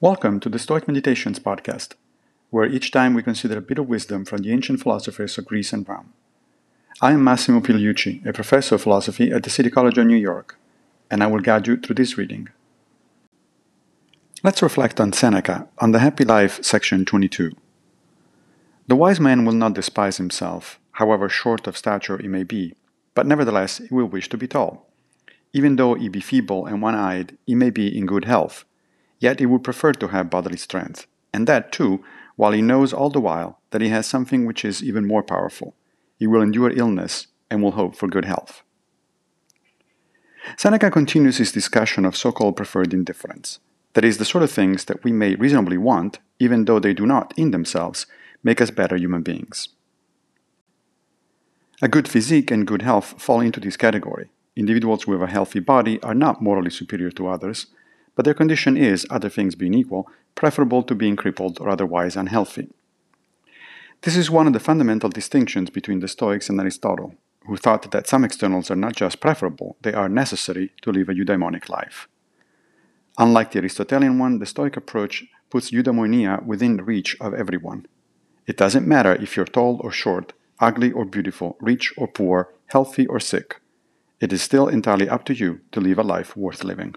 Welcome to the Stoic Meditations podcast, where each time we consider a bit of wisdom from the ancient philosophers of Greece and Rome. I am Massimo Pigliucci, a professor of philosophy at the City College of New York, and I will guide you through this reading. Let's reflect on Seneca on the Happy Life, section 22. The wise man will not despise himself, however short of stature he may be, but nevertheless he will wish to be tall. Even though he be feeble and one eyed, he may be in good health Yet he would prefer to have bodily strength, and that too, while he knows all the while that he has something which is even more powerful. He will endure illness and will hope for good health. Seneca continues his discussion of so called preferred indifference. That is, the sort of things that we may reasonably want, even though they do not, in themselves, make us better human beings. A good physique and good health fall into this category. Individuals with a healthy body are not morally superior to others, but their condition is, other things being equal, preferable to being crippled or otherwise unhealthy. This is one of the fundamental distinctions between the Stoics and Aristotle, who thought that some externals are not just preferable, they are necessary to live a eudaimonic life. Unlike the Aristotelian one, the Stoic approach puts eudaimonia within reach of everyone. It doesn't matter if you're tall or short, ugly or beautiful, rich or poor, healthy or sick. It is still entirely up to you to live a life worth living.